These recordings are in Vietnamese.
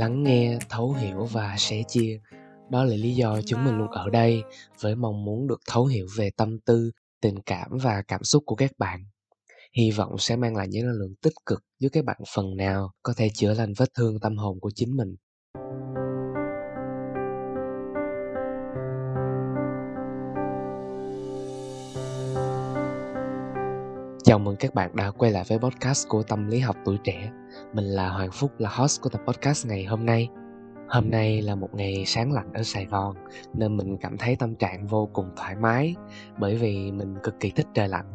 lắng nghe, thấu hiểu và sẻ chia. Đó là lý do chúng mình luôn ở đây với mong muốn được thấu hiểu về tâm tư, tình cảm và cảm xúc của các bạn. Hy vọng sẽ mang lại những năng lượng tích cực giúp các bạn phần nào có thể chữa lành vết thương tâm hồn của chính mình. Chào mừng các bạn đã quay lại với podcast của Tâm lý học tuổi trẻ. Mình là Hoàng Phúc, là host của tập podcast ngày hôm nay. Hôm nay là một ngày sáng lạnh ở Sài Gòn, nên mình cảm thấy tâm trạng vô cùng thoải mái, bởi vì mình cực kỳ thích trời lạnh.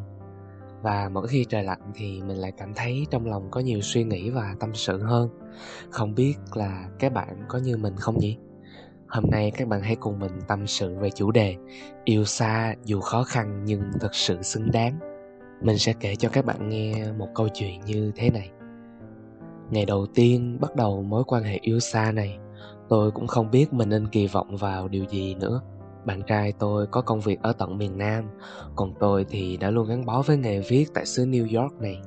Và mỗi khi trời lạnh thì mình lại cảm thấy trong lòng có nhiều suy nghĩ và tâm sự hơn. Không biết là các bạn có như mình không nhỉ? Hôm nay các bạn hãy cùng mình tâm sự về chủ đề, Yêu xa dù khó khăn nhưng thật sự xứng đáng mình sẽ kể cho các bạn nghe một câu chuyện như thế này. Ngày đầu tiên bắt đầu mối quan hệ yêu xa này, tôi cũng không biết mình nên kỳ vọng vào điều gì nữa. Bạn trai tôi có công việc ở tận miền nam, còn tôi thì đã luôn gắn bó với nghề viết tại xứ new york này.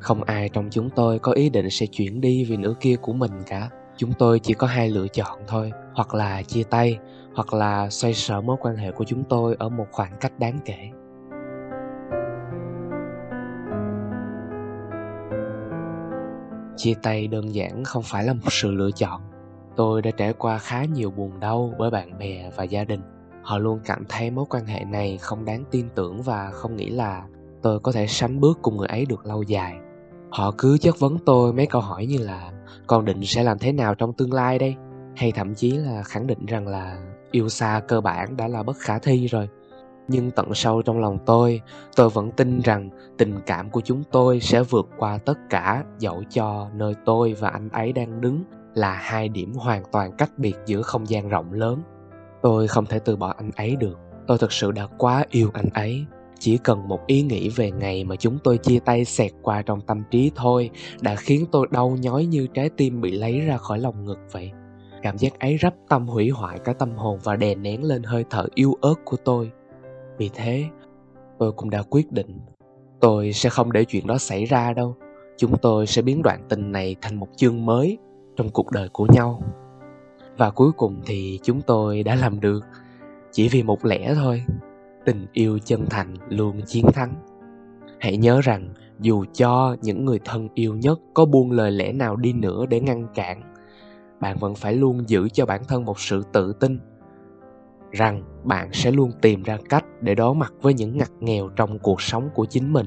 Không ai trong chúng tôi có ý định sẽ chuyển đi vì nửa kia của mình cả. Chúng tôi chỉ có hai lựa chọn thôi, hoặc là chia tay, hoặc là xoay sở mối quan hệ của chúng tôi ở một khoảng cách đáng kể. Chia tay đơn giản không phải là một sự lựa chọn. Tôi đã trải qua khá nhiều buồn đau với bạn bè và gia đình. Họ luôn cảm thấy mối quan hệ này không đáng tin tưởng và không nghĩ là tôi có thể sánh bước cùng người ấy được lâu dài. Họ cứ chất vấn tôi mấy câu hỏi như là, con định sẽ làm thế nào trong tương lai đây? Hay thậm chí là khẳng định rằng là, yêu xa cơ bản đã là bất khả thi rồi nhưng tận sâu trong lòng tôi tôi vẫn tin rằng tình cảm của chúng tôi sẽ vượt qua tất cả dẫu cho nơi tôi và anh ấy đang đứng là hai điểm hoàn toàn cách biệt giữa không gian rộng lớn. Tôi không thể từ bỏ anh ấy được. Tôi thực sự đã quá yêu anh ấy. Chỉ cần một ý nghĩ về ngày mà chúng tôi chia tay xẹt qua trong tâm trí thôi đã khiến tôi đau nhói như trái tim bị lấy ra khỏi lòng ngực vậy. Cảm giác ấy rắp tâm hủy hoại cả tâm hồn và đè nén lên hơi thở yêu ớt của tôi vì thế, tôi cũng đã quyết định tôi sẽ không để chuyện đó xảy ra đâu. Chúng tôi sẽ biến đoạn tình này thành một chương mới trong cuộc đời của nhau. Và cuối cùng thì chúng tôi đã làm được, chỉ vì một lẽ thôi. Tình yêu chân thành luôn chiến thắng. Hãy nhớ rằng, dù cho những người thân yêu nhất có buông lời lẽ nào đi nữa để ngăn cản, bạn vẫn phải luôn giữ cho bản thân một sự tự tin rằng bạn sẽ luôn tìm ra cách để đối mặt với những ngặt nghèo trong cuộc sống của chính mình.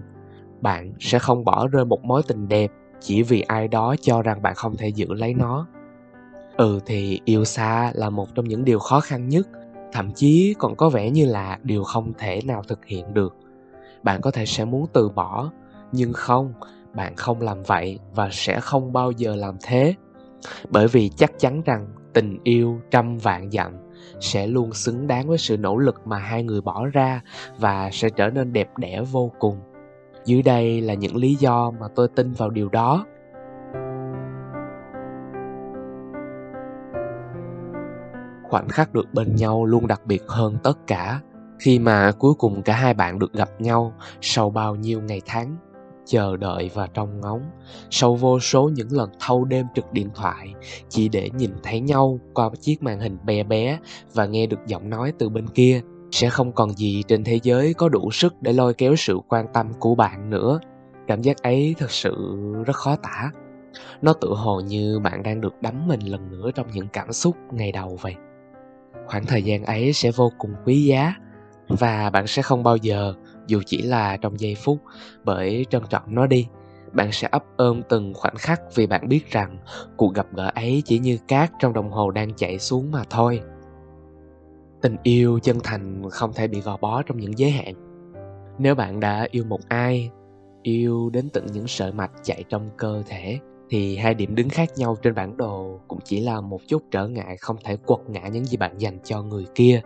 Bạn sẽ không bỏ rơi một mối tình đẹp chỉ vì ai đó cho rằng bạn không thể giữ lấy nó. Ừ thì yêu xa là một trong những điều khó khăn nhất, thậm chí còn có vẻ như là điều không thể nào thực hiện được. Bạn có thể sẽ muốn từ bỏ, nhưng không, bạn không làm vậy và sẽ không bao giờ làm thế. Bởi vì chắc chắn rằng tình yêu trăm vạn dặm sẽ luôn xứng đáng với sự nỗ lực mà hai người bỏ ra và sẽ trở nên đẹp đẽ vô cùng. Dưới đây là những lý do mà tôi tin vào điều đó. Khoảnh khắc được bên nhau luôn đặc biệt hơn tất cả khi mà cuối cùng cả hai bạn được gặp nhau sau bao nhiêu ngày tháng chờ đợi và trông ngóng. Sau vô số những lần thâu đêm trực điện thoại, chỉ để nhìn thấy nhau qua chiếc màn hình bé bé và nghe được giọng nói từ bên kia, sẽ không còn gì trên thế giới có đủ sức để lôi kéo sự quan tâm của bạn nữa. Cảm giác ấy thật sự rất khó tả. Nó tự hồ như bạn đang được đắm mình lần nữa trong những cảm xúc ngày đầu vậy. Khoảng thời gian ấy sẽ vô cùng quý giá và bạn sẽ không bao giờ dù chỉ là trong giây phút, bởi trân trọng nó đi. Bạn sẽ ấp ôm từng khoảnh khắc vì bạn biết rằng cuộc gặp gỡ ấy chỉ như cát trong đồng hồ đang chạy xuống mà thôi. Tình yêu chân thành không thể bị gò bó trong những giới hạn. Nếu bạn đã yêu một ai, yêu đến tận những sợi mạch chạy trong cơ thể, thì hai điểm đứng khác nhau trên bản đồ cũng chỉ là một chút trở ngại không thể quật ngã những gì bạn dành cho người kia.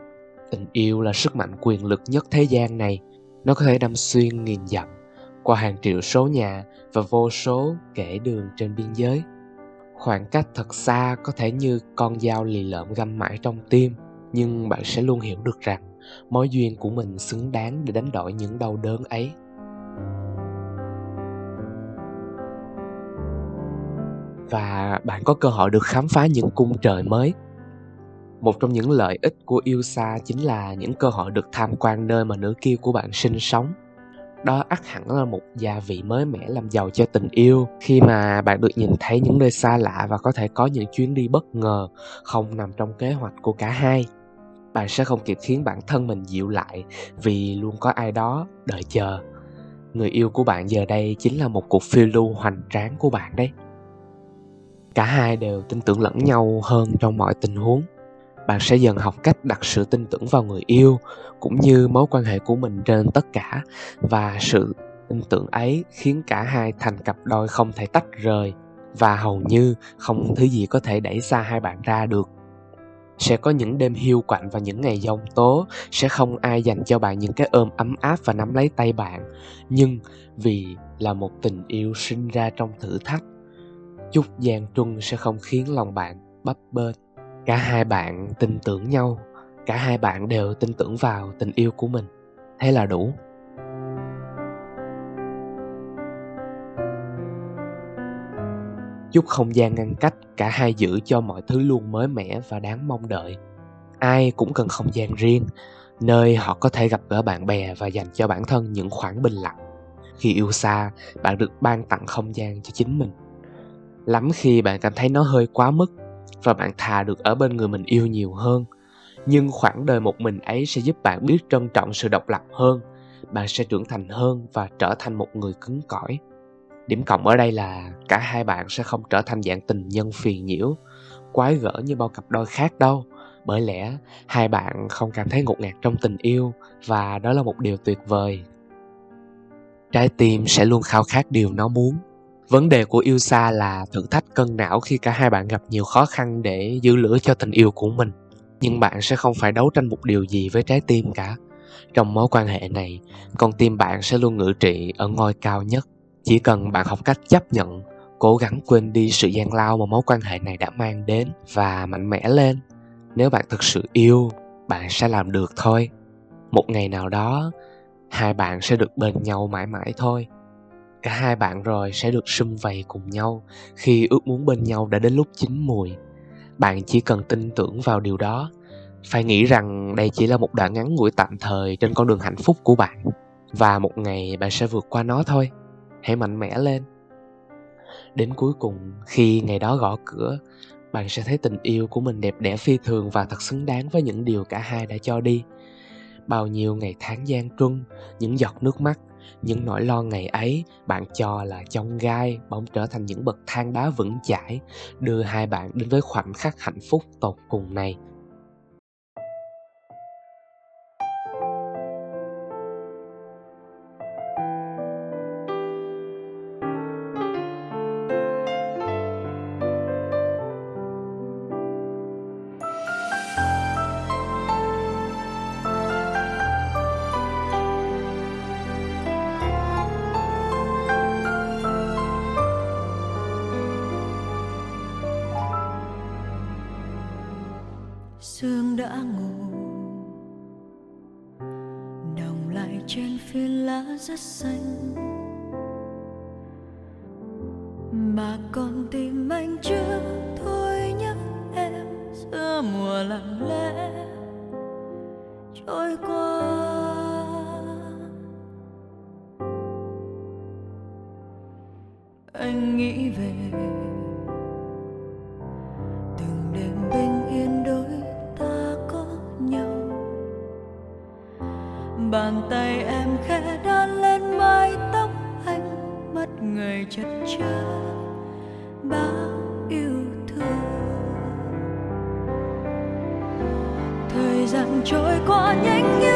Tình yêu là sức mạnh quyền lực nhất thế gian này nó có thể đâm xuyên nghìn dặm, qua hàng triệu số nhà và vô số kẻ đường trên biên giới. Khoảng cách thật xa có thể như con dao lì lợm găm mãi trong tim, nhưng bạn sẽ luôn hiểu được rằng mối duyên của mình xứng đáng để đánh đổi những đau đớn ấy. Và bạn có cơ hội được khám phá những cung trời mới một trong những lợi ích của yêu xa chính là những cơ hội được tham quan nơi mà nửa kia của bạn sinh sống. Đó ắt hẳn là một gia vị mới mẻ làm giàu cho tình yêu. Khi mà bạn được nhìn thấy những nơi xa lạ và có thể có những chuyến đi bất ngờ, không nằm trong kế hoạch của cả hai, bạn sẽ không kịp khiến bản thân mình dịu lại vì luôn có ai đó đợi chờ. Người yêu của bạn giờ đây chính là một cuộc phiêu lưu hoành tráng của bạn đấy. Cả hai đều tin tưởng lẫn nhau hơn trong mọi tình huống bạn sẽ dần học cách đặt sự tin tưởng vào người yêu, cũng như mối quan hệ của mình trên tất cả. Và sự tin tưởng ấy khiến cả hai thành cặp đôi không thể tách rời, và hầu như không thứ gì có thể đẩy xa hai bạn ra được. Sẽ có những đêm hiu quạnh và những ngày giông tố, sẽ không ai dành cho bạn những cái ôm ấm áp và nắm lấy tay bạn. Nhưng vì là một tình yêu sinh ra trong thử thách, chút gian truân sẽ không khiến lòng bạn bấp bênh cả hai bạn tin tưởng nhau, cả hai bạn đều tin tưởng vào tình yêu của mình. Thế là đủ. Chút không gian ngăn cách, cả hai giữ cho mọi thứ luôn mới mẻ và đáng mong đợi. Ai cũng cần không gian riêng, nơi họ có thể gặp gỡ bạn bè và dành cho bản thân những khoảng bình lặng. Khi yêu xa, bạn được ban tặng không gian cho chính mình. Lắm khi bạn cảm thấy nó hơi quá mức và bạn thà được ở bên người mình yêu nhiều hơn. Nhưng khoảng đời một mình ấy sẽ giúp bạn biết trân trọng sự độc lập hơn. Bạn sẽ trưởng thành hơn và trở thành một người cứng cỏi. Điểm cộng ở đây là cả hai bạn sẽ không trở thành dạng tình nhân phiền nhiễu, quái gở như bao cặp đôi khác đâu. Bởi lẽ, hai bạn không cảm thấy ngột ngạt trong tình yêu và đó là một điều tuyệt vời. Trái tim sẽ luôn khao khát điều nó muốn vấn đề của yêu xa là thử thách cân não khi cả hai bạn gặp nhiều khó khăn để giữ lửa cho tình yêu của mình. Nhưng bạn sẽ không phải đấu tranh một điều gì với trái tim cả. Trong mối quan hệ này, con tim bạn sẽ luôn ngự trị ở ngôi cao nhất. Chỉ cần bạn học cách chấp nhận, cố gắng quên đi sự gian lao mà mối quan hệ này đã mang đến và mạnh mẽ lên, nếu bạn thực sự yêu, bạn sẽ làm được thôi. Một ngày nào đó, hai bạn sẽ được bên nhau mãi mãi thôi cả hai bạn rồi sẽ được sum vầy cùng nhau khi ước muốn bên nhau đã đến lúc chín mùi. Bạn chỉ cần tin tưởng vào điều đó. Phải nghĩ rằng đây chỉ là một đoạn ngắn ngủi tạm thời trên con đường hạnh phúc của bạn. Và một ngày bạn sẽ vượt qua nó thôi. Hãy mạnh mẽ lên. Đến cuối cùng, khi ngày đó gõ cửa, bạn sẽ thấy tình yêu của mình đẹp đẽ phi thường và thật xứng đáng với những điều cả hai đã cho đi. Bao nhiêu ngày tháng gian truân, những giọt nước mắt những nỗi lo ngày ấy, bạn cho là trong gai bỗng trở thành những bậc thang đá vững chãi, đưa hai bạn đến với khoảnh khắc hạnh phúc tột cùng này. Sương đã ngủ. Đồng lại trên phiến lá rất xanh. Mà còn tìm anh chưa thôi nhắc em giữa mùa lặng lẽ trôi qua. Anh nghĩ về bàn tay em khẽ đan lên mái tóc anh, mắt người chật chơ. Bao yêu thương. Thời gian trôi qua nhanh như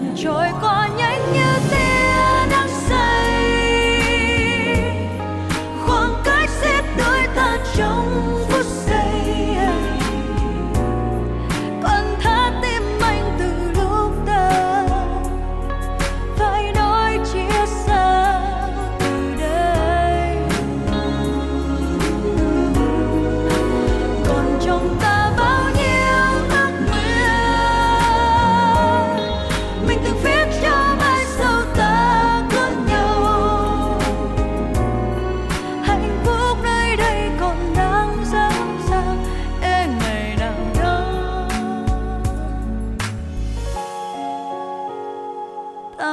thời trôi qua nhanh như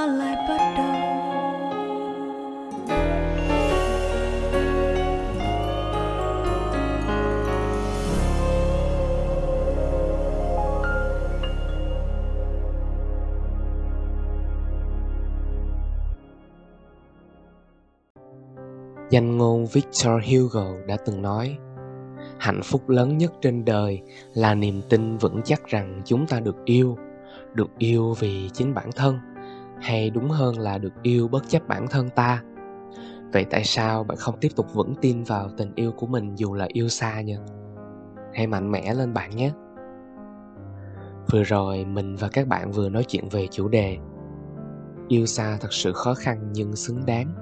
ta lại bắt đầu. Danh ngôn Victor Hugo đã từng nói, Hạnh phúc lớn nhất trên đời là niềm tin vững chắc rằng chúng ta được yêu Được yêu vì chính bản thân. Hay đúng hơn là được yêu bất chấp bản thân ta? Vậy tại sao bạn không tiếp tục vững tin vào tình yêu của mình dù là yêu xa nhỉ? Hãy mạnh mẽ lên bạn nhé! Vừa rồi mình và các bạn vừa nói chuyện về chủ đề, Yêu xa thật sự khó khăn nhưng xứng đáng.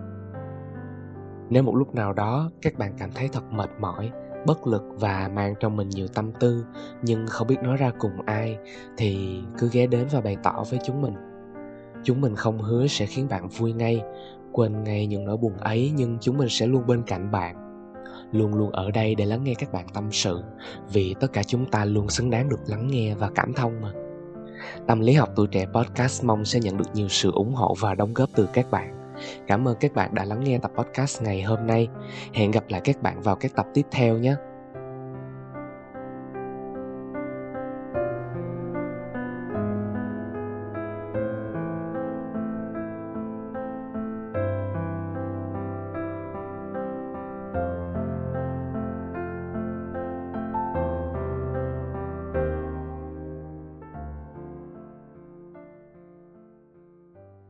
Nếu một lúc nào đó các bạn cảm thấy thật mệt mỏi, bất lực và mang trong mình nhiều tâm tư nhưng không biết nói ra cùng ai thì cứ ghé đến và bày tỏ với chúng mình chúng mình không hứa sẽ khiến bạn vui ngay quên ngay những nỗi buồn ấy, nhưng chúng mình sẽ luôn bên cạnh bạn luôn luôn ở đây để lắng nghe các bạn tâm sự, vì tất cả chúng ta luôn xứng đáng được lắng nghe và cảm thông mà tâm lý học tuổi trẻ podcast mong sẽ nhận được nhiều sự ủng hộ và đóng góp từ các bạn Cảm ơn các bạn đã lắng nghe tập podcast ngày hôm nay. Hẹn gặp lại các bạn vào các tập tiếp theo nhé.